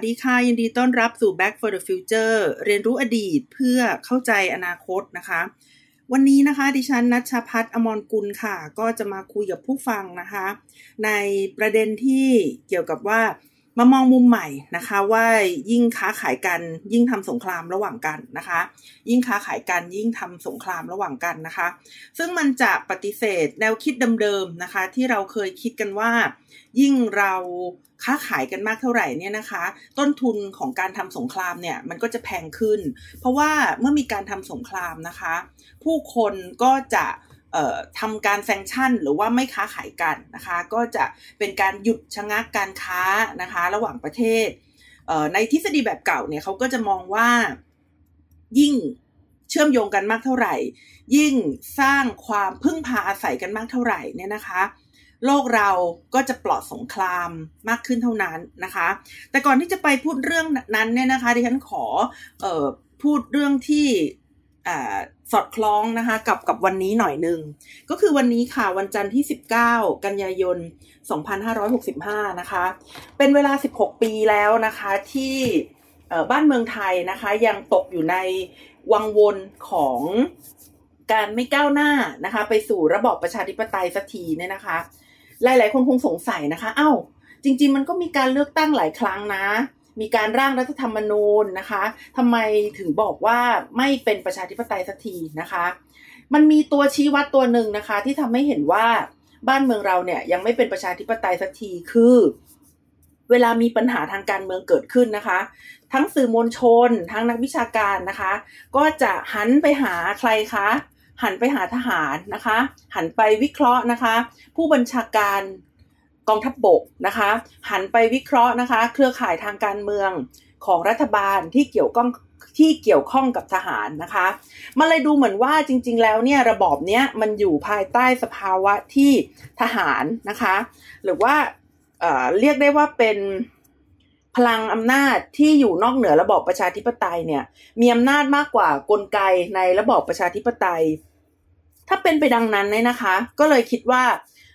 สวัสดีค่ะ ยินดีต้อนรับสู่ Back for the Future เรียนรู้อดีตเพื่อเข้าใจอนาคตนะคะ วันนี้นะคะ ดิฉันนัชพัฒน์อมรกุลค่ะ ก็จะมาคุยกับผู้ฟังนะคะ ในประเด็นที่เกี่ยวกับว่า มามองมุมใหม่นะคะ ว่ายิ่งค้าขายกันยิ่งทำสงครามระหว่างกันนะคะ ยิ่งค้าขายกันยิ่งทำสงครามระหว่างกันนะคะ ซึ่งมันจะปฏิเสธแนวคิดเดิมๆนะคะ ที่เราเคยคิดกันว่า ยิ่งเราค้าขายกันมากเท่าไหร่เนี่ยนะคะ ต้นทุนของการทำสงครามเนี่ยมันก็จะแพงขึ้น เพราะว่าเมื่อมีการทำสงครามนะคะ ผู้คนก็จะ ทำการแซงชั่นหรือว่าไม่ค้าขายกันนะคะ ก็จะเป็นการหยุดชะงักการค้านะคะ ระหว่างประเทศในทฤษฎีแบบเก่าเนี่ยเขาก็จะมองว่ายิ่งเชื่อมโยงกันมากเท่าไหร่ ยิ่งสร้างความพึ่งพาอาศัยกันมากเท่าไหร่เนี่ยนะคะ โลกเราก็จะปลอดสงครามมากขึ้นเท่านั้นนะคะ แต่ก่อนที่จะไปพูดเรื่องนั้นเนี่ยนะคะดิฉันขอออพูดเรื่องที่ สอดคล้องนะคะกับกับวันนี้หน่อยหนึ่งก็คือวันนี้ค่ะวันจันทร์ที่ 19 กันยายน 2565 นะคะ เป็นเวลา 16 ปีแล้วนะคะที่บ้านเมืองไทยนะคะยังตกอยู่ในวังวนของการไม่ก้าวหน้านะคะ ไปสู่ระบอบประชาธิปไตยสักทีเนี่ยนะคะ หลายๆ คนคงสงสัยนะคะ เอา้า จริง ๆ มันก็มีการเลือกตั้งหลายครั้งนะ มีการร่างรัฐธรรมนูญนะคะทำไมถึงบอกว่าไม่เป็นประชาธิปไตยสักทีนะคะ มันมีตัวชี้วัดตัวหนึ่งนะคะ ที่ทำให้เห็นว่าบ้านเมืองเราเนี่ยยังไม่เป็นประชาธิปไตยสักทีคือ เวลามีปัญหาทางการเมืองเกิดขึ้นนะคะ ทั้งสื่อมวลชน ทั้งนักวิชาการนะคะ ก็จะหันไปหาใครคะหันไปหาทหารนะคะ หันไปวิเคราะห์นะคะ ผู้บัญชาการ กองทัพบบกนะคะ หันไปวิเคราะห์นะคะ เครือข่ายทางการเมืองของรัฐบาลที่เกี่ยวข้องที่เกี่ยวข้องกับทหารนะคะ มันเลยดูเหมือนว่าจริง ๆ แล้วเนี่ยระบอบเนี้ยมันอยู่ภายใต้สภาวะที่ทหารนะคะ หรือว่าเอ่อเรียกได้ว่าเป็นพลังอำนาจที่อยู่นอกเหนือระบอบประชาธิปไตยเนี่ยมีอำนาจมากกว่ากลไกในระบอบประชาธิปไตย ถ้าเป็นไปดังนั้นเนี่ยนะคะ ก็เลยคิดว่า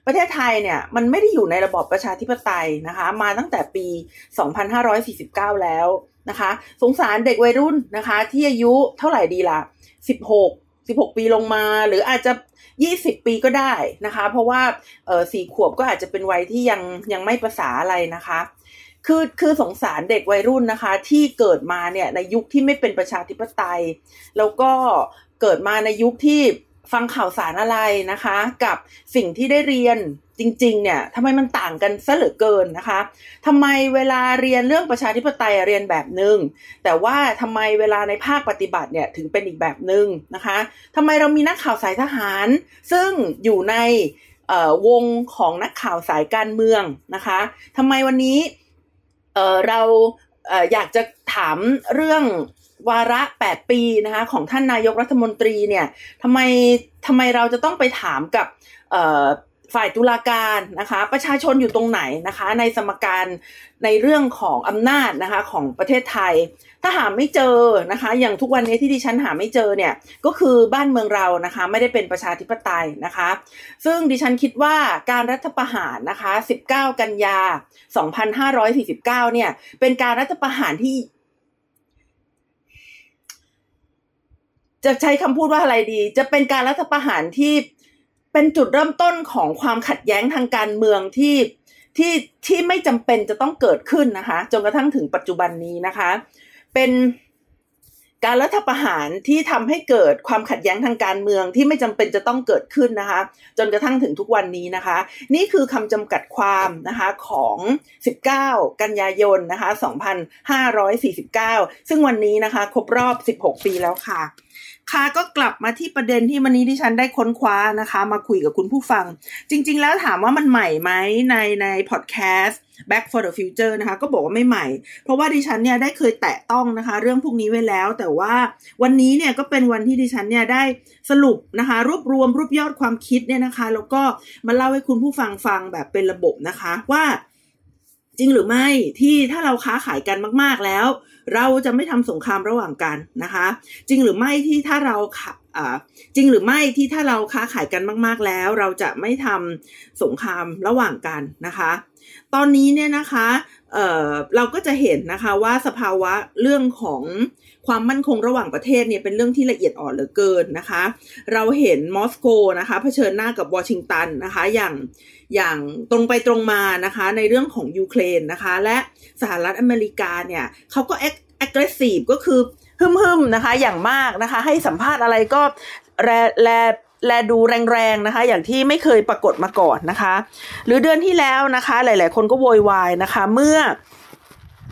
ประเทศไทยเนี่ยมันไม่ได้อยู่ในระบอบประชาธิปไตยนะคะ มาตั้งแต่ปี 2549 แล้วนะคะ สงสารเด็กวัยรุ่นนะคะ ที่อายุเท่าไหร่ดีละ่ะ 16 16 ปีลงมาหรืออาจจะ 20 ปีก็ได้นะคะ เพราะว่าเออสี่ขวบก็อาจจะเป็นวัยที่ยังยังไม่ภาษาอะไรนะคะคือคือสงสารเด็กวัยรุ่นนะคะ ที่เกิดมาเนี่ยในยุคที่ไม่เป็นประชาธิปไตย แล้วก็เกิดมาในยุคที่ ฟังข่าวสารอะไรนะคะ กับสิ่งที่ได้เรียนจริง ๆ เนี่ยทำไมมันต่างกันซะเหลือเกินนะคะทำไมเวลาเรียนเรื่องประชาธิปไตยเรียนแบบหนึง่งแต่ว่าทำไมเวลาในภาคปฏิบัติเนี่ยถึงเป็นอีกแบบหนึ่งนะคะทำไมเรามีนักข่าวสายทหาร ซึ่งอยู่ในวงของนักข่าวสายการเมืองนะคะทำไมวันนี้เเราอยากจะถามเรื่อง วาระ 8 ปีนะคะของท่านนายกรัฐมนตรีเนี่ยทำไมทำไมเราจะต้องไปถามกับฝ่ายตุลาการนะคะประชาชนอยู่ตรงไหนนะคะในสมการในเรื่องของอำนาจนะคะของประเทศไทย ถ้าหาไม่เจอนะคะอย่างทุกวันนี้ที่ดิฉันหาไม่เจอเนี่ยก็คือบ้านเมืองเรานะคะไม่ได้เป็นประชาธิปไตยนะคะ ซึ่งดิฉันคิดว่าการรัฐประหารนะคะ 19 กันยา 2549 เนี่ยเป็นการรัฐประหารที่ จะใช้คำพูดว่าอะไรดี จะเป็นการรัฐประหารที่เป็นจุดเริ่มต้นของความขัดแย้งทางการเมืองที่ที่ที่ไม่จำเป็นจะต้องเกิดขึ้นนะคะ จนกระทั่งถึงปัจจุบันนี้นะคะ เป็นการรัฐประหารที่ทำให้เกิดความขัดแย้งทางการเมืองที่ไม่จำเป็นจะต้องเกิดขึ้นนะคะ จนกระทั่งถึงทุกวันนี้นะคะ นี่คือคำจำกัดความนะคะของ 19 กันยายนนะคะ 2549 ซึ่งวันนี้นะคะ ครบรอบ 16 ปีแล้วค่ะ ค่ะก็กลับมาที่ประเด็นที่วันนี้ที่ฉันได้ค้นคว้านะคะ มาคุยกับคุณผู้ฟัง จริง ๆ แล้วถามว่ามันใหม่ไหมในในพอดแคสต์ Back for the Future นะคะ ก็บอกว่าไม่ใหม่ เพราะว่าดิฉันเนี่ยได้เคยแตะต้องนะคะ เรื่องพวกนี้ไว้แล้ว แต่ว่าวันนี้เนี่ยก็เป็นวันที่ดิฉันเนี่ยได้สรุปนะคะ รวบรวมรูปยอดความคิดเนี่ยนะคะ แล้วก็มาเล่าให้คุณผู้ฟังฟังแบบเป็นระบบนะคะว่า จริงหรือไม่ที่ถ้าเราค้าขายกันมาก ๆแล้ว เราจะไม่ทำสงครามระหว่างกันนะคะ จริงหรือไม่ที่ถ้าเราจริงหรือไม่ที่ถ้าเราค้าขายกันมาก ๆแล้ว เราจะไม่ทำสงครามระหว่างกันนะคะ ตอนนี้เนี่ยนะคะเเราก็จะเห็นนะคะว่าสภาวะเรื่องของความมั่นคงระหว่างประเทศเนี่ยเป็นเรื่องที่ละเอียดอ่อนเหลือเกินนะคะ เราเห็นมอสโกนะคะเผชิญหน้ากับวอชิงตันนะคะอย่าง อย่างตรงไปตรงมานะคะในเรื่องของยูเครนนะคะ และสหรัฐอเมริกาเนี่ยเขาก็ aggressive ก็คือฮึ่มๆนะคะอย่างมากนะคะ ให้สัมภาษณ์อะไรก็แรแรแลดูแรงๆนะคะ อย่างที่ไม่เคยปรากฏมาก่อนนะคะ หรือเดือนที่แล้วนะคะ หลาย ๆ คนก็โวยวายนะคะ เมื่อ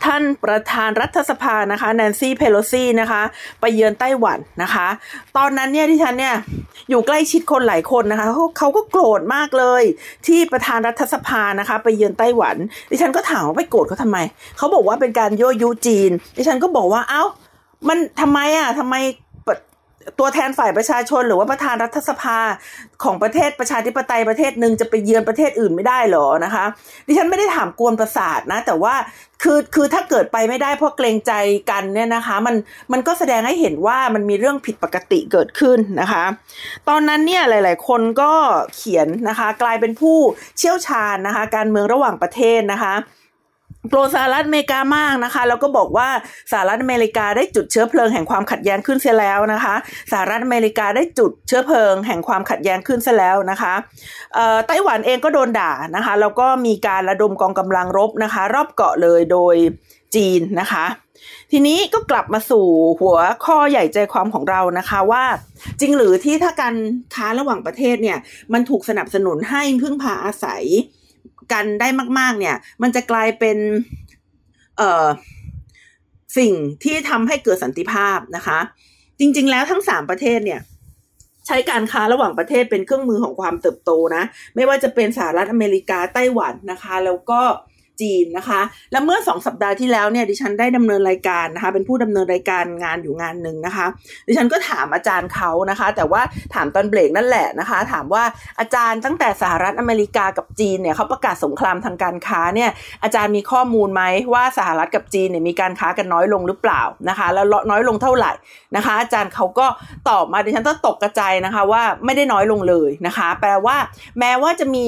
ท่านประธานรัฐสภานะคะแนนซี่เพโลซีนะคะไปเยือนไต้หวันนะคะ ตอนนั้นเนี่ยที่ฉันเนี่ยอยู่ใกล้ชิดคนหลายคนนะคะเขาเขาก็โกรธมากเลย ที่ประธานรัฐสภานะคะ ไปเยือนไต้หวัน ดิฉันก็ถามว่าไปโกรธเขาทำไม เขาบอกว่าเป็นการยั่วยุจีน ดิฉันก็บอกว่าเอ้ามันทำไมอะทำไม ตัวแทนฝ่ายประชาชนหรือว่าประธานรัฐสภาของประเทศประชาธิปไตยประเทศหนึ่งจะไปเยือนประเทศอื่นไม่ได้หรอนะคะ ดิฉันไม่ได้ถามกวนประสาทนะ แต่ว่าคือคือถ้าเกิดไปไม่ได้เพราะเกรงใจกันเนี่ยนะคะ มันมันก็แสดงให้เห็นว่ามันมีเรื่องผิดปกติเกิดขึ้นนะคะ ตอนนั้นเนี่ยหลาย ๆ คนก็เขียนนะคะ กลายเป็นผู้เชี่ยวชาญนะคะ การเมืองระหว่างประเทศนะคะ โปรสหรัฐอเมริกามากนะคะ แล้วก็บอกว่าสหรัฐอเมริกาได้จุดเชื้อเพลิงแห่งความขัดแย้งขึ้นเสียแล้วนะคะสหรัฐอเมริกาได้จุดเชื้อเพลิงแห่งความขัดแย้งขึ้นเสียแล้วนะคะไต้หวันเองก็โดนด่านะคะแล้วก็มีการระดมกองกำลังรบนะคะ รอบเกาะเลยโดยจีนนะคะ ทีนี้ก็กลับมาสู่หัวข้อใหญ่ใจความของเรานะคะว่าจริงหรือที่ถ้าการค้าระหว่างประเทศเนี่ยมันถูกสนับสนุนให้พึ่งพาอาศัย กันได้มาก ๆ เนี่ย มันจะกลายเป็นเอ่อสิ่งที่ทำให้เกิดสันติภาพนะคะ จริง ๆ แล้วทั้งสามประเทศเนี่ยใช้การค้าระหว่างประเทศเป็นเครื่องมือของความเติบโตนะ ไม่ว่าจะเป็นสหรัฐอเมริกาไต้หวันนะคะ แล้วก็ จีนนะคะ และเมื่อสองสัปดาห์ที่แล้วเนี่ยดิฉันได้ดำเนินรายการนะคะ เป็นผู้ดำเนินรายการงานอยู่งานหนึ่งนะคะ ดิฉันก็ถามอาจารย์เขานะคะ แต่ว่าถามตอนเบรกนั่นแหละนะคะ ถามว่าอาจารย์ตั้งแต่สหรัฐอเมริกากับจีนเนี่ยเขาประกาศสงครามทางการค้าเนี่ยอาจารย์มีข้อมูลไหมว่าสหรัฐกับจีนเนี่ยมีการค้ากันน้อยลงหรือเปล่านะคะ แล้วน้อยลงเท่าไหร่นะคะ อาจารย์เขาก็ตอบมาดิฉันต้องตกกระจายนะคะว่าไม่ได้น้อยลงเลยนะคะ แปลว่า แม้ว่าจะมี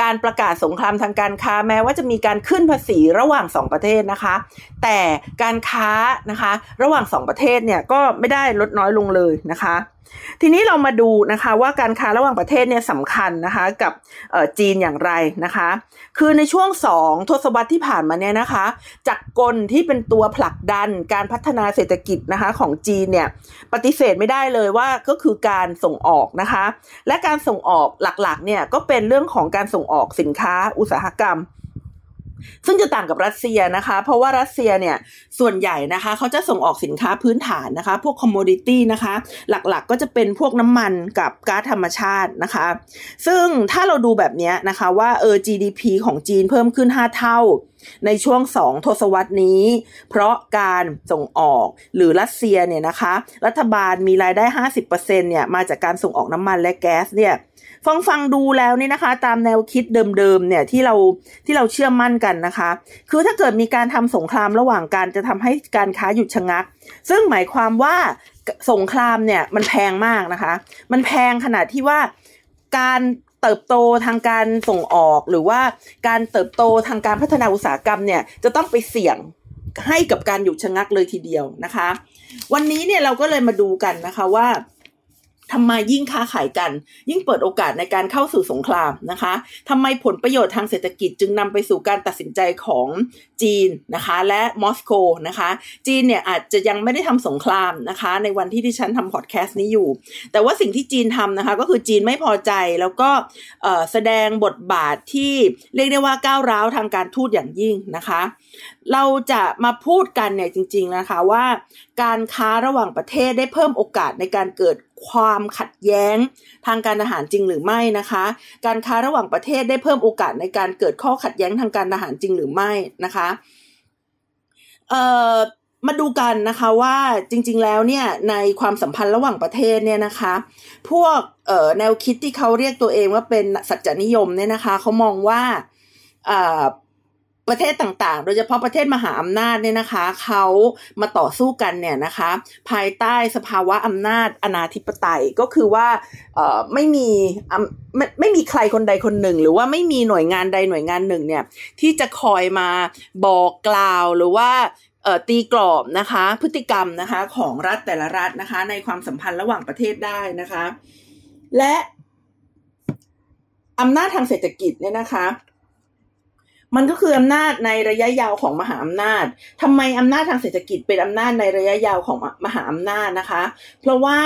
การประกาศสงครามทางการค้า แม้ว่าจะมีการขึ้นภาษีระหว่าง 2 ประเทศนะคะ แต่การค้านะคะระหว่าง 2 ประเทศเนี่ยก็ไม่ได้ลดน้อยลงเลยนะคะ ทีนี้เรามาดูนะคะว่าการค้าระหว่างประเทศเนี่ยสำคัญนะคะกับจีนอย่างไรนะคะ คือในช่วง 2 ทศวรรษที่ผ่านมาเนี่ยนะคะจักรกลที่เป็นตัวผลักดันการพัฒนาเศรษฐกิจนะคะของจีนเนี่ยปฏิเสธไม่ได้เลยว่าก็คือการส่งออกนะคะ และการส่งออกหลักๆเนี่ยก็เป็นเรื่องของการส่งออกสินค้าอุตสาหกรรม ซึ่งจะต่างกับรัสเซียนะคะ เพราะว่ารัสเซียเนี่ยส่วนใหญ่นะคะเขาจะส่งออกสินค้าพื้นฐานนะคะ พวกคอมมูดิตี้นะคะ หลักๆก็จะเป็นพวกน้ำมันกับก๊าซธรรมชาตินะคะ ซึ่งถ้าเราดูแบบนี้นะคะว่าเออ GDP ของจีนเพิ่มขึ้น 5 เท่าในช่วง2ทศวรรษนี้ เพราะการส่งออกหรือรัสเซียเนี่ยนะคะ รัฐบาลมีรายได้ 50%เนี่ยมาจากการส่งออกน้ำมันและแก๊สเนี่ยฟังฟังดูแล้วนี่นะคะ ตามแนวคิดเดิมๆเนี่ยที่เราที่เราเชื่อมั่นกันนะคะ คือถ้าเกิดมีการทำสงครามระหว่างกันจะทำให้การค้าหยุดชะงัก ซึ่งหมายความว่าสงครามเนี่ยมันแพงมากนะคะ มันแพงขนาดที่ว่าการ เติบโตทางการส่งออกหรือว่าการเติบโตทางการพัฒนาอุตสาหกรรมเนี่ยจะต้องไปเสี่ยงให้กับการหยุดชะงักเลยทีเดียวนะคะ วันนี้เนี่ยเราก็เลยมาดูกันนะคะว่า ทำไมยิ่งค้าขายกัน ยิ่งเปิดโอกาสในการเข้าสู่สงครามนะคะทำไมผลประโยชน์ทางเศรษฐกิจจึงนำไปสู่การตัดสินใจของจีนนะคะ และมอสโกนะคะ จีนเนี่ยอาจจะยังไม่ได้ทำสงครามนะคะ ในวันที่ที่ฉันทำพอดแคสต์นี้อยู่ แต่ว่าสิ่งที่จีนทำนะคะ ก็คือจีนไม่พอใจแล้วก็แสดงบทบาทที่เรียกได้ว่าก้าวร้าวทางการทูตอย่างยิ่งนะคะ เราจะมาพูดกันเนี่ยจริง ๆนะคะว่า การค้าระหว่างประเทศได้เพิ่มโอกาสในการเกิด ความขัดแย้งทางการทหารจริงหรือไม่นะคะ การค้าระหว่างประเทศได้เพิ่มโอกาสในการเกิดข้อขัดแย้งทางการทหารจริงหรือไม่นะคะเอ่อมาดูกันนะคะว่าจริงๆแล้วเนี่ยในความสัมพันธ์ระหว่างประเทศเนี่ยนะคะ พวกเอ่อแนวคิดที่เขาเรียกตัวเองว่าเป็นสัจจนิยมเนี่ยนะคะเขามองว่า ประเทศต่างๆ โดยเฉพาะประเทศมหาอำนาจเนี่ยนะคะเขามาต่อสู้กันเนี่ยนะคะภายใต้สภาวะอำนาจอนาธิปไตยก็คือว่าไม่มีไม่ไม่มีใครคนใดคนหนึ่ง หรือว่าไม่มีหน่วยงานใดหน่วยงานหนึ่งเนี่ยที่จะคอยมาบอกกล่าวหรือว่าตีกรอบนะคะพฤติกรรมนะคะของรัฐแต่ละรัฐนะคะในความสัมพันธ์ระหว่างประเทศได้นะคะ และอำนาจทางเศรษฐกิจเนี่ยนะคะ มันก็คืออำนาจในระยะยาวของมหาอำนาจทำไมอำนาจทางเศรษฐกิจเป็นอำนาจในระยะยาวของมหาอำนาจนะคะ เพราะว่า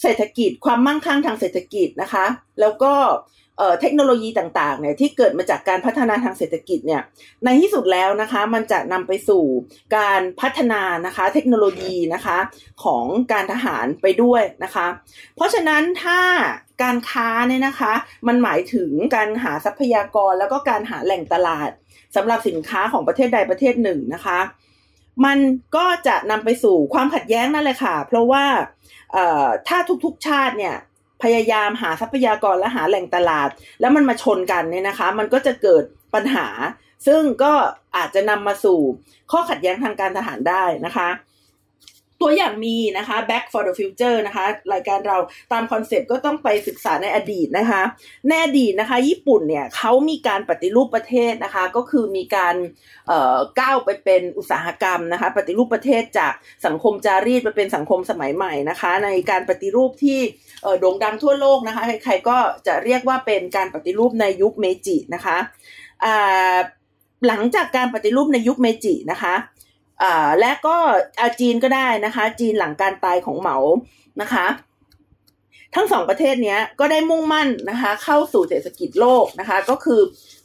เศรษฐกิจความมั่งคั่งทางเศรษฐกิจนะคะ แล้วก็เทคโนโลยีต่างๆเนี่ยที่เกิดมาจากการพัฒนาทางเศรษฐกิจเนี่ยในที่สุดแล้วนะคะมันจะนำไปสู่การพัฒนานะคะเทคโนโลยีนะคะของการทหารไปด้วยนะคะ เพราะฉะนั้นถ้า การค้าเนี่ยนะคะ มันหมายถึงการหาทรัพยากรแล้วก็การหาแหล่งตลาดสำหรับสินค้าของประเทศใดประเทศหนึ่งนะคะ มันก็จะนำไปสู่ความขัดแย้งนั่นแหละค่ะ เพราะว่าถ้าทุกๆชาติเนี่ยพยายามหาทรัพยากรและหาแหล่งตลาด แล้วมันมาชนกันเนี่ยนะคะ มันก็จะเกิดปัญหา ซึ่งก็อาจจะนำมาสู่ข้อขัดแย้งทางการทหารได้นะคะ ตัวอย่างมีนะคะ back for the future นะคะ รายการเราตามคอนเซปต์ก็ต้องไปศึกษาในอดีตนะคะในอดีตนะคะ ญี่ปุ่นเนี่ยเขามีการปฏิรูปประเทศนะคะ ก็คือมีการก้าวไปเป็นอุตสาหกรรมนะคะ ปฏิรูปประเทศจากสังคมจารีตไปเป็นสังคมสมัยใหม่นะคะ ในการปฏิรูปที่โด่งดังทั่วโลกนะคะ ใครๆก็จะเรียกว่าเป็นการปฏิรูปในยุคเมจินะคะหลังจากการปฏิรูปในยุคเมจินะคะ และก็อาจีนก็ได้นะคะ จีนหลังการตายของเหมานะคะ ทั้งสองประเทศนี้ก็ได้มุ่งมั่นนะคะ เข้าสู่เศรษฐกิจโลกนะคะ ก็คือ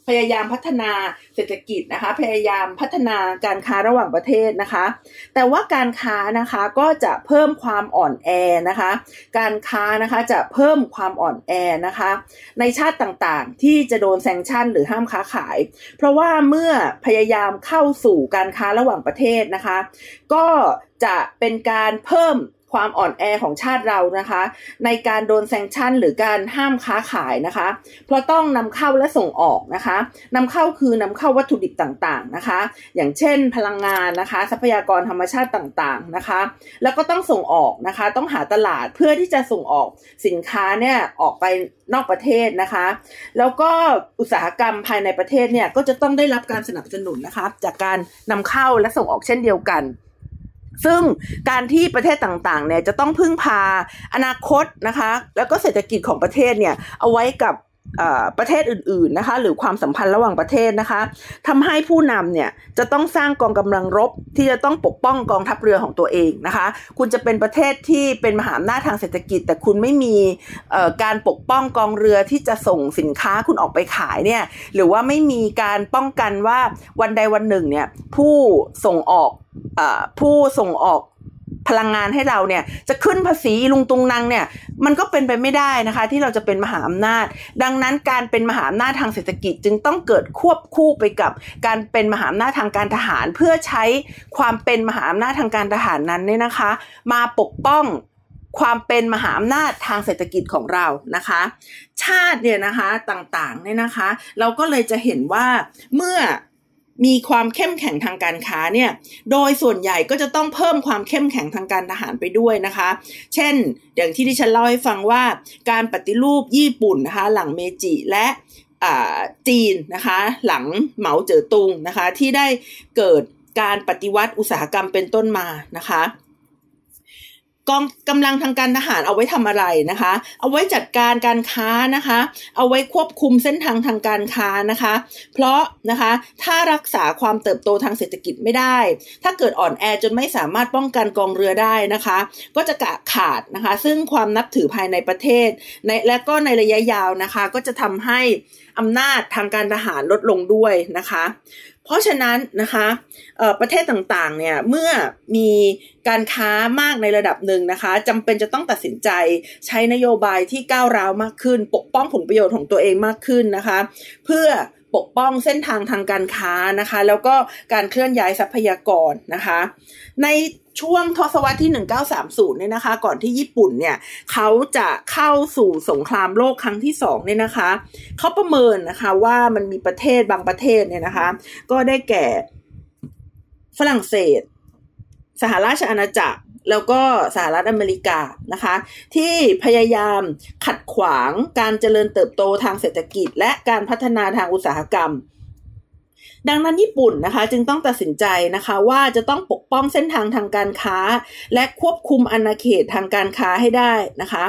พยายามพัฒนาเศรษฐกิจนะคะ พยายามพัฒนาการค้าระหว่างประเทศนะคะ แต่ว่าการค้านะคะก็จะเพิ่มความอ่อนแอนะคะ การค้านะคะจะเพิ่มความอ่อนแอนะคะ ในชาติต่างๆ ที่จะโดนแซงชั่นหรือห้ามค้าขาย เพราะว่าเมื่อพยายามเข้าสู่การค้าระหว่างประเทศนะคะ ก็จะเป็นการเพิ่ม ความอ่อนแอของชาติเรานะคะ ในการโดนแซงชั่นหรือการห้ามค้าขายนะคะ เพราะต้องนำเข้าและส่งออกนะคะนำเข้าคือนำเข้าวัตถุดิบต่างๆนะคะ อย่างเช่น พลังงานนะคะ ทรัพยากรธรรมชาติต่างๆนะคะ แล้วก็ต้องส่งออกนะคะ ต้องหาตลาดเพื่อที่จะส่งออกสินค้าเนี่ยออกไปนอกประเทศนะคะ แล้วก็อุตสาหกรรมภายในประเทศเนี่ยก็จะต้องได้รับการสนับสนุนนะคะ จากการนำเข้าและส่งออกเช่นเดียวกัน ซึ่งการที่ประเทศต่างๆเนี่ยจะต้องพึ่งพาอนาคตนะคะ แล้วก็เศรษฐกิจของประเทศเนี่ยเอาไว้กับ ประเทศอื่นๆนะคะหรือความสัมพันธ์ระหว่างประเทศนะคะทำให้ผู้นำเนี่ยจะต้องสร้างกองกำลังรบที่จะต้องปกป้องกองทัพเรือของตัวเองนะคะ คุณจะเป็นประเทศที่เป็นมหาอำนาจทางเศรษฐกิจ แต่คุณไม่มีการปกป้องกองเรือที่จะส่งสินค้าคุณออกไปขายเนี่ยหรือว่าไม่มีการป้องกันว่าวันใดวันหนึ่งเนี่ยผู้ส่งออกผู้ส่งออก พลังงานให้เราเนี่ยจะขึ้นภาษีลุงตุงนางเนี่ยมันก็เป็นไปไม่ได้นะคะที่เราจะเป็นมหาอำนาจ ดังนั้นการเป็นมหาอำนาจทางเศรษฐกิจจึงต้องเกิดควบคู่ไปกับการเป็นมหาอำนาจทางการทหาร เพื่อใช้ความเป็นมหาอำนาจทางการทหารนั้นเนี่ยนะคะ มาปกป้องความเป็นมหาอำนาจทางเศรษฐกิจของเรานะคะ ชาติเนี่ยนะคะต่างๆเนี่ยนะคะ เราก็เลยจะเห็นว่าเมื่อ มีความเข้มแข็งทางการค้าเนี่ย โดยส่วนใหญ่ก็จะต้องเพิ่มความเข้มแข็งทางการทหารไปด้วยนะคะ เช่น อย่างที่ดิฉันเล่าให้ฟังว่าการปฏิรูปญี่ปุ่นนะคะหลังเมจิและจีนนะคะหลังเหมาเจ๋อตุงนะคะที่ได้เกิดการปฏิวัติอุตสาหกรรมเป็นต้นมานะคะ กองกำลังทางการทหารเอาไว้ทำอะไรนะคะ เอาไว้จัดการการค้านะคะ เอาไว้ควบคุมเส้นทางทางการค้านะคะ เพราะนะคะถ้ารักษาความเติบโตทางเศรษฐกิจไม่ได้ ถ้าเกิดอ่อนแอจนไม่สามารถป้องกันกองเรือได้นะคะ ก็จะกะขาดนะคะ ซึ่งความนับถือภายในประเทศในและก็ในระยะยาวนะคะ ก็จะทำให้อำนาจทางการทหารลดลงด้วยนะคะ เพราะฉะนั้นนะคะประเทศต่างๆเนี่ยเมื่อมีการค้ามากในระดับหนึ่งนะคะจำเป็นจะต้องตัดสินใจใช้นโยบายที่ก้าวร้าวมากขึ้น ปกป้องผลประโยชน์ของตัวเองมากขึ้นนะคะ เพื่อ ปกป้องเส้นทางทางการค้านะคะ แล้วก็การเคลื่อนย้ายทรัพยากรนะคะ ในช่วงทศวรรษที่ 1930 เนี่ยนะคะ ก่อนที่ญี่ปุ่นเนี่ยเขาจะเข้าสู่สงครามโลกครั้งที่สองเนี่ยนะคะเขาประเมินนะคะว่ามันมีประเทศบางประเทศเนี่ยนะคะ ก็ได้แก่ฝรั่งเศส สหราชอาณาจักร แล้วก็สหรัฐอเมริกานะคะ ที่พยายามขัดขวางการเจริญเติบโตทางเศรษฐกิจ และการพัฒนาทางอุตสาหกรรม ดังนั้นญี่ปุ่นนะคะจึงต้องตัดสินใจนะคะว่าจะต้องปกป้องเส้นทางทางการค้า และควบคุมอาณาเขตทางการค้าให้ได้นะคะ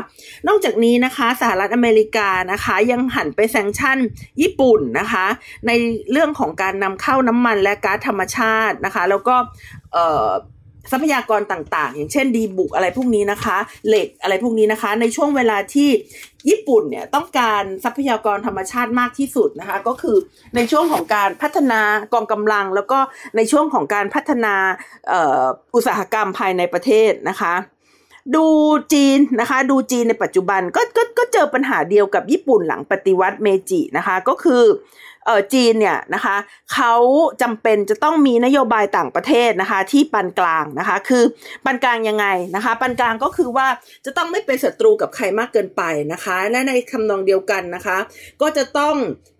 นอกจากนี้นะคะสหรัฐอเมริกานะคะยังหันไปแซงชั่นญี่ปุ่นนะคะ ในเรื่องของการนำเข้าน้ำมันและก๊าซธรรมชาตินะคะ แล้วก็เอ่อ ทรัพยากรต่างๆ อย่างเช่นดีบุกอะไรพวกนี้นะคะ เหล็กอะไรพวกนี้นะคะ ในช่วงเวลาที่ญี่ปุ่นเนี่ยต้องการทรัพยากรธรรมชาติมากที่สุดนะคะ ก็คือในช่วงของการพัฒนากองกำลัง แล้วก็ในช่วงของการพัฒนาอุตสาหกรรมภายในประเทศนะคะดูจีนนะคะ ดูจีนในปัจจุบันก็ก็ก็เจอปัญหาเดียวกับญี่ปุ่นหลังปฏิวัติเมจินะคะ ก็คือ จีนเนี่ยนะคะเขาจำเป็นจะต้องมีนโยบายต่างประเทศนะคะที่ปานกลางนะคะคือปานกลางยังไงนะคะปานกลางก็คือว่าจะต้องไม่เป็นศัตรูกับใครมากเกินไปนะคะและในคำนองเดียวกันนะคะ ก็จะต้อง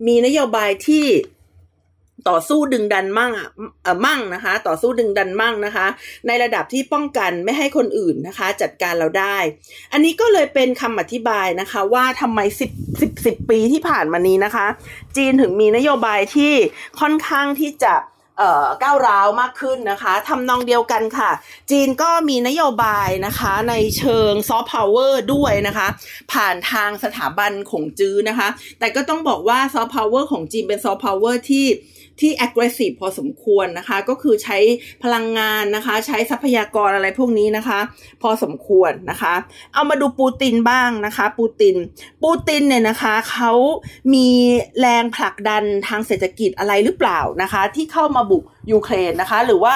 มีนโยบายที่ ต่อสู้ดึงดันมั่งเอ่อมั่งนะคะ ต่อสู้ดึงดันมั่งนะคะ ในระดับที่ป้องกันไม่ให้คนอื่นนะคะ จัดการเราได้ อันนี้ก็เลยเป็นคำอธิบายนะคะ ว่าทำไมสิบสิบสิบปีที่ผ่านมานี้นะคะ จีนถึงมีนโยบายที่ค่อนข้างที่จะก้าวร้าวมากขึ้นนะคะทำนองเดียวกันค่ะ จีนก็มีนโยบายนะคะในเชิงซอฟต์พาวเวอร์ด้วยนะคะ ผ่านทางสถาบันขงจื้อนะคะ แต่ก็ต้องบอกว่าซอฟต์พาวเวอร์ของจีนเป็นซอฟต์พาวเวอร์ที่ ที่ aggressive พอสมควรนะคะ ก็คือใช้พลังงานนะคะ ใช้ทรัพยากรอะไรพวกนี้นะคะ พอสมควรนะคะ เอามาดูปูตินบ้างนะคะ ปูติน ปูตินเนี่ยนะคะเขามีแรงผลักดันทางเศรษฐกิจอะไรหรือเปล่านะคะ ที่เข้ามาบุกยูเครนนะคะ หรือว่า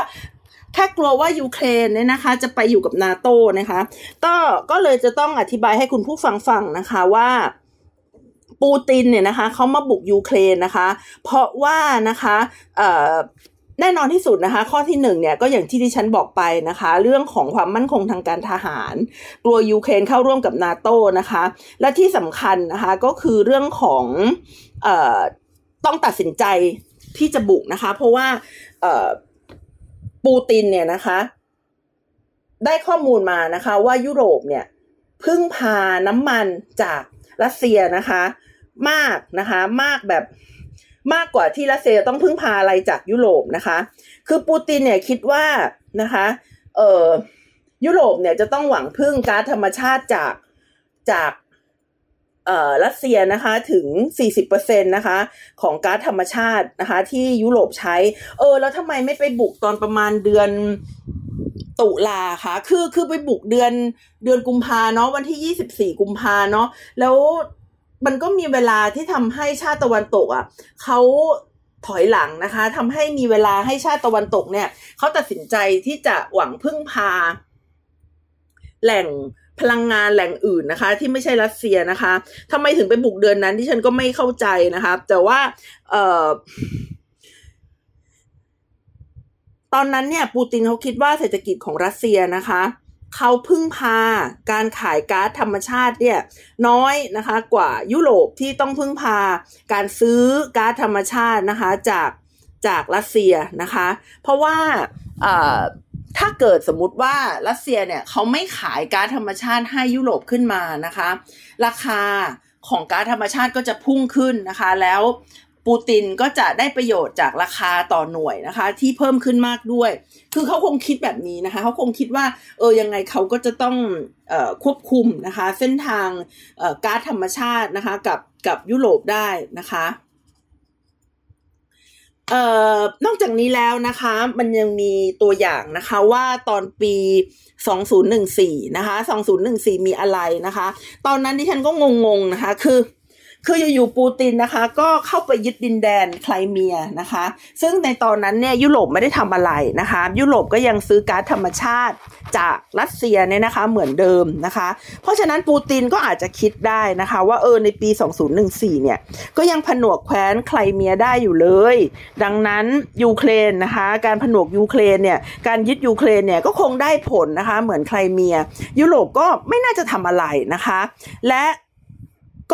แค่กลัวว่ายูเครนเนี่ยนะคะ จะไปอยู่กับนาโตนะคะก็ก็เลยจะต้องอธิบายให้คุณผู้ฟังฟังนะคะว่า ปูตินเนี่ยนะคะเขามาบุกยูเครนนะคะ เพราะว่านะคะแน่นอนที่สุดนะคะ ข้อที่หนึ่งเนี่ยก็อย่างที่ที่ฉันบอกไปนะคะ เรื่องของความมั่นคงทางการทหาร กลัวยูเครนเข้าร่วมกับนาโตนะคะ และที่สำคัญนะคะก็คือเรื่องของอต้องตัดสินใจที่จะบุกนะคะ เพราะว่าปูตินเนี่ยนะคะ ได้ข้อมูลมานะคะ ว่ายุโรปเนี่ยพึ่งพาน้ำมันจากรัสเซียนะคะ มากนะคะมากแบบมากกว่าที่รัสเซียต้องพึ่งพาอะไรจากยุโรปนะคะ คือปูตินเนี่ยคิดว่านะคะเอ่อยุโรปเนี่ยจะต้องหวังพึ่งก๊าซธรรมชาติจากจากเอ่อรัสเซียนะคะถึง 40%นะคะของก๊าซธรรมชาตินะคะที่ยุโรปใช้ เออแล้วทำไมไม่ไปบุกตอนประมาณเดือนตุลาคะคือคือไปบุกเดือนเดือนกุมภาเนาะวันที่ 24 กุมภาเนาะแล้ว มันก็มีเวลาที่ทำให้ชาติตะวันตกอะเขาถอยหลังนะคะทำให้มีเวลาให้ชาติตะวันตกเนี่ยเขาตัดสินใจที่จะหวังพึ่งพา แหล่งพลังงานแหล่งอื่นนะคะ ที่ไม่ใช่รัสเซียนะคะทำไมถึงไปบุกเดือนนั้นที่ฉันก็ไม่เข้าใจนะคะ แต่ว่า เอ่อตอนนั้นเนี่ยปูตินเขาคิดว่าเศรษฐกิจของรัสเซียนะคะ เขาพึ่งพาการขายก๊าซธรรมชาติเนี่ยน้อยนะคะกว่ายุโรปที่ต้องพึ่งพาการซื้อก๊าซธรรมชาตินะคะจากจากรัสเซียนะคะ เพราะว่าถ้าเกิดสมมุติว่ารัสเซียเนี่ยเขาไม่ขายก๊าซธรรมชาติให้ยุโรปขึ้นมานะคะ ราคาของก๊าซธรรมชาติก็จะพุ่งขึ้นนะคะ แล้ว ปูตินก็จะได้ประโยชน์จากราคาต่อหน่วยนะคะ ที่เพิ่มขึ้นมากด้วย คือเขาคงคิดแบบนี้นะคะเขาคงคิดว่าเออยังไงเขาก็จะต้องออควบคุมนะคะ เส้นทางก๊าซธรรมชาตินะคะกับกับยุโรปได้นะคะเอ่อนอกจากนี้แล้วนะคะ มันยังมีตัวอย่างนะคะว่าตอนปี 2014 นะคะ 2014 มีอะไรนะคะ ตอนนั้นที่ฉันก็งงๆนะคะ คือ คืออยู่ปูตินนะคะ ก็เข้าไปยึดดินแดนไคลเมียนะคะ ซึ่งในตอนนั้นเนี่ยยุโรปไม่ได้ทำอะไรนะคะ ยุโรปก็ยังซื้อก๊าซธรรมชาติจากรัสเซียเนี่ยนะคะเหมือนเดิมนะคะ เพราะฉะนั้นปูตินก็อาจจะคิดได้นะคะ ว่าเออในปี 2014 เนี่ยก็ยังผนวกแคว้นไคลเมียได้อยู่เลย ดังนั้นยูเครนนะคะ การผนวกยูเครนเนี่ยการยึดยูเครนเนี่ยก็คงได้ผลนะคะเหมือนไครเมีย ยุโรปก็ไม่น่าจะทำอะไรนะคะ และ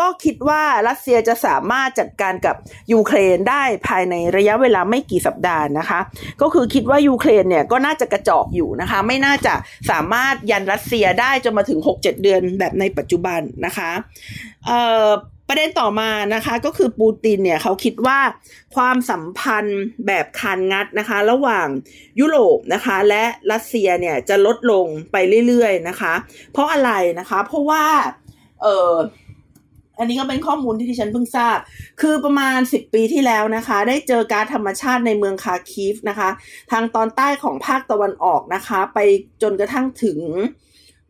ก็คิดว่ารัสเซียจะสามารถจัดการกับยูเครนได้ภายในระยะเวลาไม่กี่สัปดาห์นะคะ ก็คือคิดว่ายูเครนเนี่ยก็น่าจะกระจอกอยู่นะคะ ไม่น่าจะสามารถยันรัสเซียได้จนมาถึง 6-7 เดือนแบบในปัจจุบันนะคะประเด็นต่อมานะคะก็คือปูตินเนี่ยเขาคิดว่าความสัมพันธ์แบบคานงัดนะคะ ระหว่างยุโรปนะคะ และรัสเซียเนี่ยจะลดลงไปเรื่อยๆนะคะ เพราะอะไรนะคะ เพราะว่าเออ อันนี้ก็เป็นข้อมูลที่ที่ฉันเพิ่งทราบ คือประมาณ 10 ปีที่แล้วนะคะ ได้เจอการธรรมชาติในเมืองคาคีฟนะคะ ทางตอนใต้ของภาคตะวันออกนะคะ ไปจนกระทั่งถึง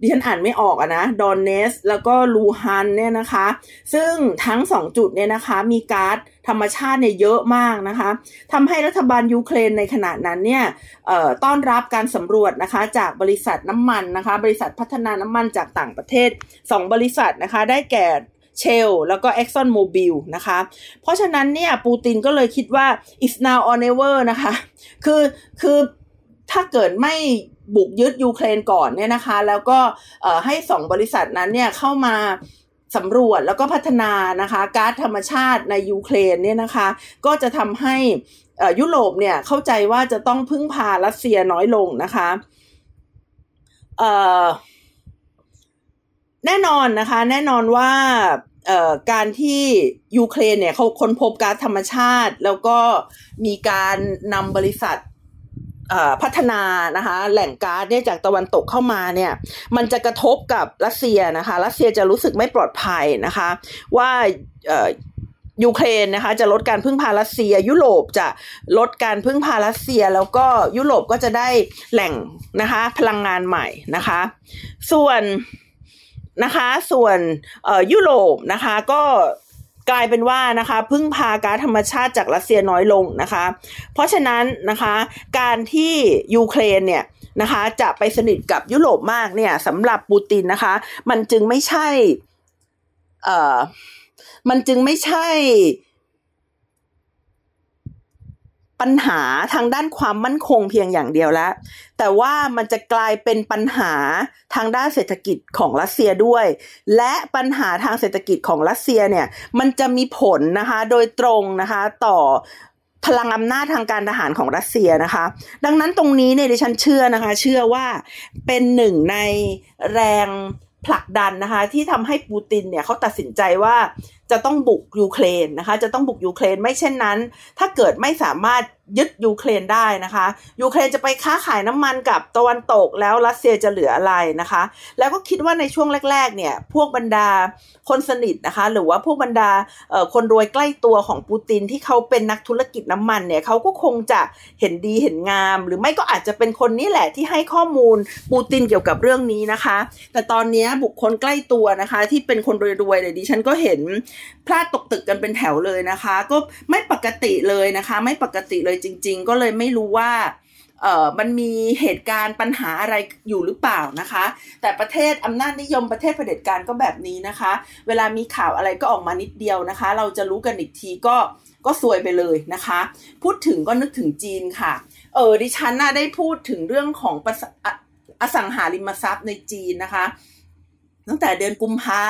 ดิฉันอ่านไม่ออกอะนะ ดอนเนส แล้วก็ลูฮันเนี่ยนะคะ ซึ่งทั้งสองจุดเนี่ยนะคะ มีก๊าซธรรมชาติเนี่ยเยอะมากนะคะทำให้รัฐบาลยูเครนในขณะนั้นเนี่ยต้อนรับการสำรวจนะคะจากบริษัทน้ำมันนะคะ บริษัทพัฒนาน้ำมันจากต่างประเทศ 2 บริษัทนะคะ ได้แก่ เชลแล้วก็ Exxon Mobil นะคะ เพราะฉะนั้นเนี่ยปูตินก็เลยคิดว่า it's now or never นะคะ คือคือถ้าเกิดไม่บุกยึดยูเครนก่อนเนี่ยนะคะ แล้วก็ให้สองบริษัทนั้นเนี่ยเข้ามาสำรวจแล้วก็พัฒนานะคะก๊าซธรรมชาติในยูเครนเนี่ยนะคะ ก็จะทำให้ยุโรปเนี่ยเข้าใจว่าจะต้องพึ่งพารัสเซียน้อยลงนะคะ แน่นอนนะคะ แน่นอนว่าการที่ยูเครนเนี่ยเขาค้นพบก๊าซธรรมชาติ แล้วก็มีการนำบริษัทพัฒนานะคะแหล่งก๊าซเนี่ยจากตะวันตกเข้ามาเนี่ยมันจะกระทบกับรัสเซียนะคะรัสเซียจะรู้สึกไม่ปลอดภัยนะคะ ว่ายูเครนนะคะจะลดการพึ่งพารัสเซีย ยุโรปจะลดการพึ่งพารัสเซีย แล้วก็ยุโรปก็จะได้แหล่งนะคะพลังงานใหม่นะคะ ส่วน นะคะ ส่วนยุโรปนะคะก็กลายเป็นว่านะคะพึ่งพาก๊าซธรรมชาติจากรัสเซียน้อยลงนะคะ เพราะฉะนั้นนะคะการที่ยูเครนเนี่ยนะคะจะไปสนิทกับยุโรปมากเนี่ยสำหรับปูตินนะคะ มันจึงไม่ใช่เอ่อมันจึงไม่ใช่ ปัญหาทางด้านความมั่นคงเพียงอย่างเดียวแล้ว แต่ว่ามันจะกลายเป็นปัญหาทางด้านเศรษฐกิจของรัสเซียด้วย และปัญหาทางเศรษฐกิจของรัสเซียเนี่ยมันจะมีผลนะคะโดยตรงนะคะต่อพลังอำนาจทางการทหารของรัสเซียนะคะ ดังนั้นตรงนี้เนี่ยดิฉันเชื่อนะคะ เชื่อว่าเป็นหนึ่งในแรงผลักดันนะคะที่ทำให้ปูตินเนี่ยเขาตัดสินใจว่าจะต้องบุกยูเครนนะคะ จะต้องบุกยูเครนไม่เช่นนั้น ถ้าเกิดไม่สามารถยึดยูเครนได้นะคะยูเครนจะไปค้าขายน้ำมันกับตะวันตกแล้วรัสเซียจะเหลืออะไรนะคะ แล้วก็คิดว่าในช่วงแรกๆเนี่ยพวกบรรดาคนสนิทนะคะ หรือว่าพวกบรรดาคนรวยใกล้ตัวของปูตินที่เขาเป็นนักธุรกิจน้ำมันเนี่ยเขาก็คงจะเห็นดีเห็นงาม หรือไม่ก็อาจจะเป็นคนนี้แหละที่ให้ข้อมูลปูตินเกี่ยวกับเรื่องนี้นะคะ แต่ตอนนี้บุคคลใกล้ตัวนะคะ ที่เป็นคนรวยๆเลยดิฉันก็เห็นพลาดตกตึกกันเป็นแถวเลยนะคะ ก็ไม่ปกติเลยนะคะ ไม่ปกติเลยจริง ๆ ก็เลยไม่รู้ว่าเอ่อมันมีเหตุการณ์ปัญหาอะไรอยู่หรือเปล่านะคะ แต่ประเทศอำนาจนิยมประเทศเผด็จการก็แบบนี้นะคะ เวลามีข่าวอะไรก็ออกมานิดเดียวนะคะ เราจะรู้กันอีกทีก็ก็ซวยไปเลยนะคะ พูดถึงก็นึกถึงจีนค่ะ เออดิฉันน่ะได้พูดถึงเรื่องของอสังหาริมทรัพย์ในจีนนะคะ ตั้งแต่เดือนกุมภา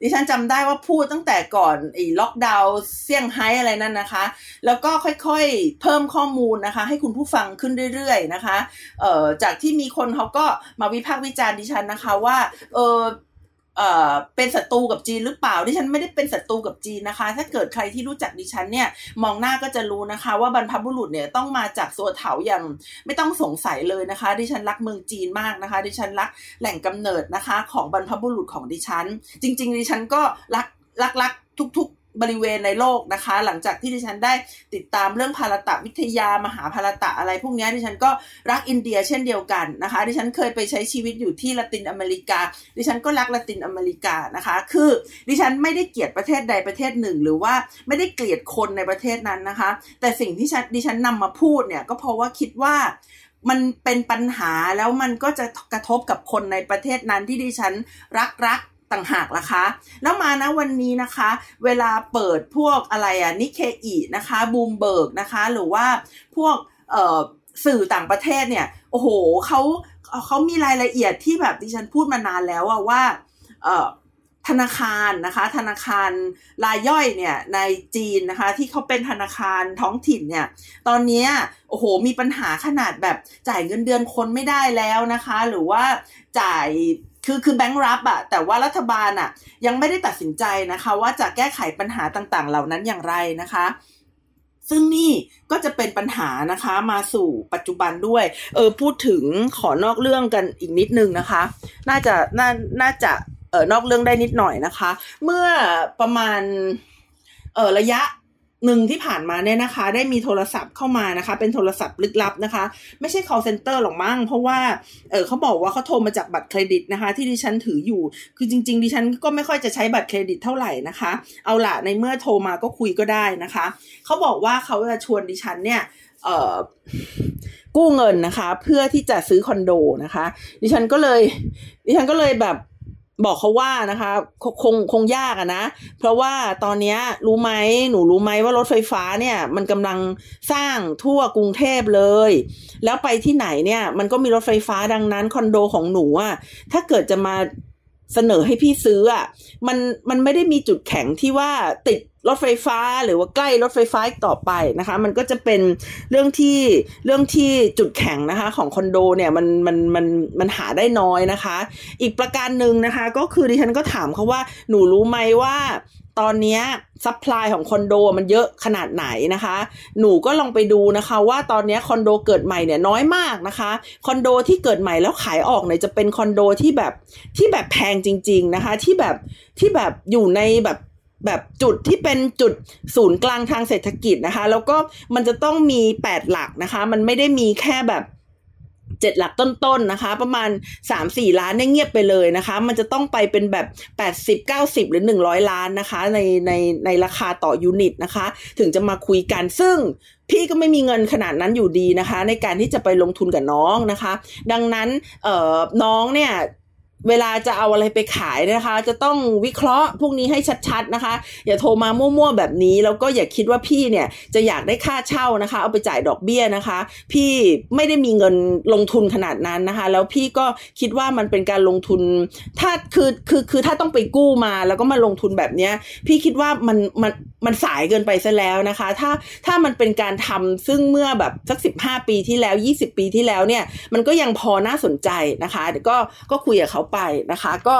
ดิฉันจำได้ว่าพูดตั้งแต่ก่อนไอ้ล็อกดาวน์เซี่ยงไฮ้อะไรนั่นนะคะ แล้วก็ค่อยๆเพิ่มข้อมูลนะคะ ให้คุณผู้ฟังขึ้นเรื่อยๆนะคะ เอ่อจากที่มีคนเขาก็มาวิพากษ์วิจารณ์ดิฉันนะคะว่า เออ เอ่อเป็นศัตรูกับจีนหรือเปล่า ดิฉันไม่ได้เป็นศัตรูกับจีนนะคะ ถ้าเกิดใครที่รู้จักดิฉันเนี่ย มองหน้าก็จะรู้นะคะ ว่าบรรพบุรุษเนี่ยต้องมาจากสัวเถาอย่างไม่ต้องสงสัยเลยนะคะ ดิฉันรักเมืองจีนมากนะคะ ดิฉันรักแหล่งกำเนิดนะคะ ของบรรพบุรุษของดิฉัน จริง ๆ ดิฉันก็รักรักรักทุก ๆ บริเวณในโลกนะคะ หลังจากที่ดิฉันได้ติดตามเรื่องภารตะวิทยามหาภารตะอะไร พวกนี้ดิฉันก็รักอินเดียเช่นเดียวกันนะคะ ดิฉันเคยไปใช้ชีวิตอยู่ที่ละตินอเมริกา ดิฉันก็รักละตินอเมริกานะคะ คือดิฉันไม่ได้เกลียดประเทศใดประเทศหนึ่ง หรือว่าไม่ได้เกลียดคนในประเทศนั้นนะคะ แต่สิ่งที่ฉันดิฉันนำมาพูดเนี่ยก็เพราะว่าคิดว่ามันเป็นปัญหาแล้วมันก็จะกระทบกับคนในประเทศนั้นที่ดิฉันรักรัก ต่างหากล่ะคะ แล้วมานะวันนี้นะคะ เวลาเปิดพวกอะไรอะนิเคอีนะคะบูมเบิร์กนะคะ หรือว่าพวกสื่อต่างประเทศเนี่ย โอ้โหเขาเขามีรายละเอียดที่แบบดิฉันพูดมานานแล้วอะว่าธนาคารนะคะ ธนาคารรายย่อยเนี่ยในจีนนะคะ ที่เขาเป็นธนาคารท้องถิ่นเนี่ย ตอนนี้โอ้โหมีปัญหาขนาดแบบจ่ายเงินเดือนคนไม่ได้แล้วนะคะ หรือว่าจ่าย คือคือแบงค์รับอะแต่ว่ารัฐบาลอะยังไม่ได้ตัดสินใจนะคะ ว่าจะแก้ไขปัญหาต่างๆ เหล่านั้นอย่างไรนะคะ ซึ่งนี่ก็จะเป็นปัญหานะคะมาสู่ปัจจุบันด้วย เออพูดถึงขอนอกเรื่องกันอีกนิดนึงนะคะ น่าจะน่าน่าจะเออนอกเรื่องได้นิดหน่อยนะคะ เมื่อประมาณเออระยะ หนึ่งที่ผ่านมาเนี่ยนะคะ ได้มีโทรศัพท์เข้ามานะคะ เป็นโทรศัพท์ลึกลับนะคะ ไม่ใช่ call center หรอกมั้งเพราะว่าเออเขาบอกว่าเขาโทรมาจากบัตรเครดิตนะคะ ที่ดิฉันถืออยู่ คือจริง ๆ ดิฉันก็ไม่ค่อยจะใช้บัตรเครดิตเท่าไหร่นะคะ เอาละในเมื่อโทรมาก็คุยก็ได้นะคะเขาบอกว่าเขาจะชวนดิฉันเนี่ยเออกู้เงินนะคะ เพื่อที่จะซื้อคอนโดนะคะ ดิฉันก็เลย ดิฉันก็เลยแบบ บอกเขาว่านะคะคงคงยากอะนะ เพราะว่าตอนนี้รู้ไหมหนูรู้ไหมว่ารถไฟฟ้าเนี่ย มันกำลังสร้างทั่วกรุงเทพเลย แล้วไปที่ไหนเนี่ย มันก็มีรถไฟฟ้าดังนั้นคอนโดของหนูอะถ้าเกิดจะมา เสนอให้พี่ซื้ออะมันมันไม่ได้มีจุดแข็งที่ว่าติดรถไฟฟ้าหรือว่าใกล้รถไฟฟ้าต่อไปนะคะ มันก็จะเป็นเรื่องที่เรื่องที่จุดแข็งนะคะ ของคอนโดเนี่ยมันมันมันมันหาได้น้อยนะคะ อีกประการหนึ่งนะคะ ก็คือดิฉันก็ถามเขาว่าหนูรู้ไหมว่า ตอนนี้ supply ของคอนโดมันเยอะขนาดไหนนะคะ หนูก็ลองไปดูนะคะว่าตอนนี้คอนโดเกิดใหม่เนี่ยน้อยมากนะคะคอนโดที่เกิดใหม่แล้วขายออกเนี่ยจะเป็นคอนโดที่แบบที่แบบแพงจริง ๆนะคะ ที่แบบที่แบบอยู่ในแบบแบบจุดที่เป็นจุดศูนย์กลางทางเศรษฐกิจนะคะ แล้วก็มันจะต้องมีแปดหลักนะคะ มันไม่ได้มีแค่แบบ เจ็ดหลักต้นๆนนะคะ ประมาณสามสี่ล้านเนี่ยเงียบไปเลยนะคะ มันจะต้องไปเป็นแบบแปดสิบเก้าสิบหรือหนึ่งร้อยล้านนะคะ ในในในราคาต่อยูนิตนะคะ ถึงจะมาคุยกันซึ่งพี่ก็ไม่มีเงินขนาดนั้นอยู่ดีนะคะ ในการที่จะไปลงทุนกับน้องนะคะ ดังนั้นเออน้องเนี่ย เวลาจะเอาอะไรไปขายนะคะ จะต้องวิเคราะห์พวกนี้ให้ชัดๆนะคะ อย่าโทรมามั่วๆแบบนี้ แล้วก็อย่าคิดว่าพี่เนี่ยจะอยากได้ค่าเช่านะคะ เอาไปจ่ายดอกเบี้ยนะคะ พี่ไม่ได้มีเงินลงทุนขนาดนั้นนะคะ แล้วพี่ก็คิดว่ามันเป็นการลงทุน ถ้าคือคือคือถ้าต้องไปกู้มาแล้วก็มาลงทุนแบบเนี้ย พี่คิดว่ามันมัน มันสายเกินไปซะแล้วนะคะ ถ้าถ้ามันเป็นการทำซึ่งเมื่อแบบสักสิบห้าปีที่แล้วยี่สิบปีที่แล้วเนี่ยมันก็ยังพอน่าสนใจนะคะเดี๋ยวก็ก็คุยกับเขาไปนะคะ ก็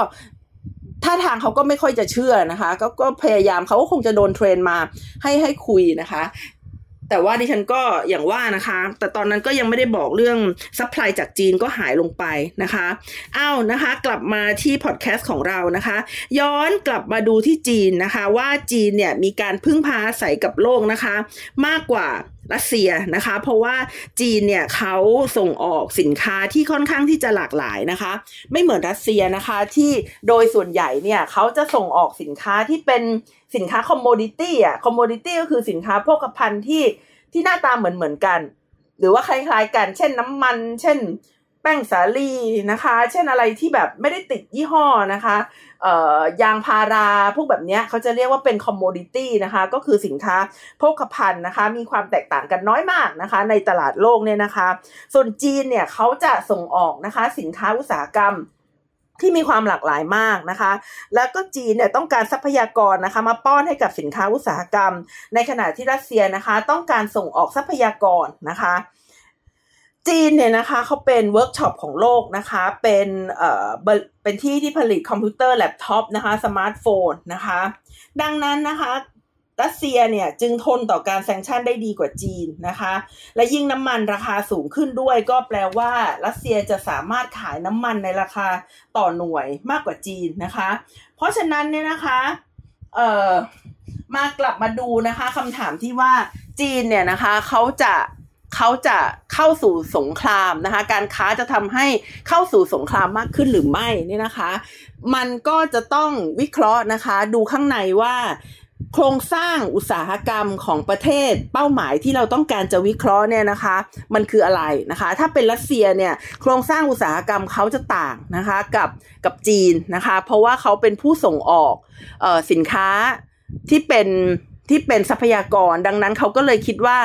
ท่าทางเขาก็ไม่ค่อยจะเชื่อนะคะ ก็ก็พยายามเขาก็คงจะโดน train มาให้ให้คุยนะคะ แต่ว่าดิฉันก็อย่างว่านะคะ แต่ตอนนั้นก็ยังไม่ได้บอกเรื่อง supply จากจีนก็หายลงไปนะคะอ้าวนะคะ กลับมาที่พอดแคสต์ของเรานะคะ ย้อนกลับมาดูที่จีนนะคะ ว่าจีนเนี่ยมีการพึ่งพาอาศัยกับโลกนะคะ มากกว่ารัสเซียนะคะ เพราะว่าจีนเนี่ยเขาส่งออกสินค้าที่ค่อนข้างที่จะหลากหลายนะคะ ไม่เหมือนรัสเซียนะคะที่โดยส่วนใหญ่เนี่ยเขาจะส่งออกสินค้าที่เป็นสินค้า commodity อะ commodity ก็คือสินค้าโภคภัณฑ์ที่ที่หน้าตาเหมือนเหมือนกัน หรือว่าคล้ายๆกัน เช่นน้ำมัน เช่นแป้งสาลีนะคะ เช่นอะไรที่แบบไม่ได้ติดยี่ห้อนะคะ ยางพาราพวกแบบนี้เขาจะเรียกว่าเป็น commodity นะคะ ก็คือสินค้าโภคภัณฑ์นะคะ มีความแตกต่างกันน้อยมากนะคะ ในตลาดโลกเนี่ยนะคะ ส่วนจีนเนี่ยเขาจะส่งออกนะคะสินค้าอุตสาหกรรมที่มีความหลากหลายมากนะคะ แล้วก็จีนเนี่ยต้องการทรัพยากรนะคะ มาป้อนให้กับสินค้าอุตสาหกรรม ในขณะที่รัสเซียนะคะ ต้องการส่งออกทรัพยากรนะคะ จีนเนี่ยนะคะเขาเป็นเวิร์กช็อปของโลกนะคะเป็นเอ่อเป็นที่ที่ผลิตคอมพิวเตอร์แล็ปท็อปนะคะสมาร์ทโฟนนะคะดังนั้นนะคะรัสเซียเนี่ยจึงทนต่อการแซงชั่นได้ดีกว่าจีนนะคะ และยิ่งน้ำมันราคาสูงขึ้นด้วยก็แปลว่ารัสเซียจะสามารถขายน้ำมันในราคาต่อหน่วยมากกว่าจีนนะคะ เพราะฉะนั้นเนี่ยนะคะเอ่อมากลับมาดูนะคะคำถามที่ว่าจีนเนี่ยนะคะเขาจะ เขาจะเข้าสู่สงครามนะคะ การค้าจะทำให้เข้าสู่สงครามมากขึ้นหรือไม่นี่นะคะ มันก็จะต้องวิเคราะห์นะคะ ดูข้างในว่า โครงสร้างอุตสาหกรรมของประเทศเป้าหมายที่เราต้องการจะวิเคราะห์เนี่ยนะคะ มันคืออะไรนะคะ ถ้าเป็นรัสเซียเนี่ยโครงสร้างอุตสาหกรรมเขาจะต่างนะคะกับกับจีนนะคะ เพราะว่าเขาเป็นผู้ส่งออกออสินค้าที่เป็น ที่เป็นทรัพยากรดังนั้นเขาก็เลยคิดว่า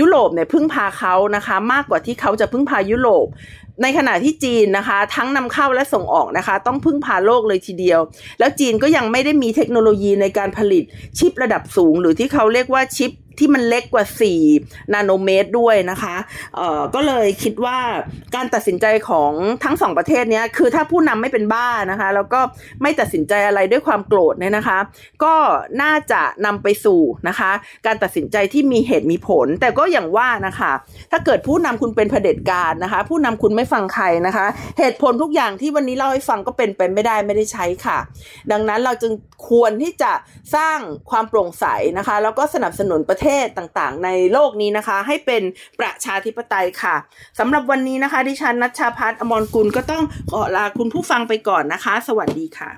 ยุโรปเนี่ยพึ่งพาเขานะคะ มากกว่าที่เขาจะพึ่งพายุโรป ในขณะที่จีนนะคะ ทั้งนำเข้าและส่งออกนะคะ ต้องพึ่งพาโลกเลยทีเดียว แล้วจีนก็ยังไม่ได้มีเทคโนโลยีในการผลิตชิประดับสูง หรือที่เขาเรียกว่าชิปที่มันเล็กกว่า 4 นาโนเมตรด้วยนะคะ เอ่อ ก็เลยคิดว่าการตัดสินใจของทั้งสองประเทศเนี้ย คือถ้าผู้นำไม่เป็นบ้านะคะ แล้วก็ไม่ตัดสินใจอะไรด้วยความโกรธเนี่ยนะคะ ก็น่าจะนำไปสู่นะคะ การตัดสินใจที่มีเหตุมีผล แต่ก็อย่างว่านะคะ ถ้าเกิดผู้นำคุณเป็นเผด็จการนะคะ ผู้นำคุณไม่ฟังใครนะคะ เหตุผลทุกอย่างที่วันนี้เล่าให้ฟังก็เป็นไปไม่ได้ไม่ได้ใช้ค่ะ ดังนั้นเราจึงควรที่จะสร้างความโปร่งใสนะคะ แล้วก็สนับสนุนประเทศต่างๆ ในโลกนี้นะคะ ให้เป็นประชาธิปไตยค่ะสำหรับวันนี้นะคะ ดิฉันนัชชาพัฒน์อมรกุลก็ต้องขอลาคุณผู้ฟังไปก่อนนะคะ สวัสดีค่ะ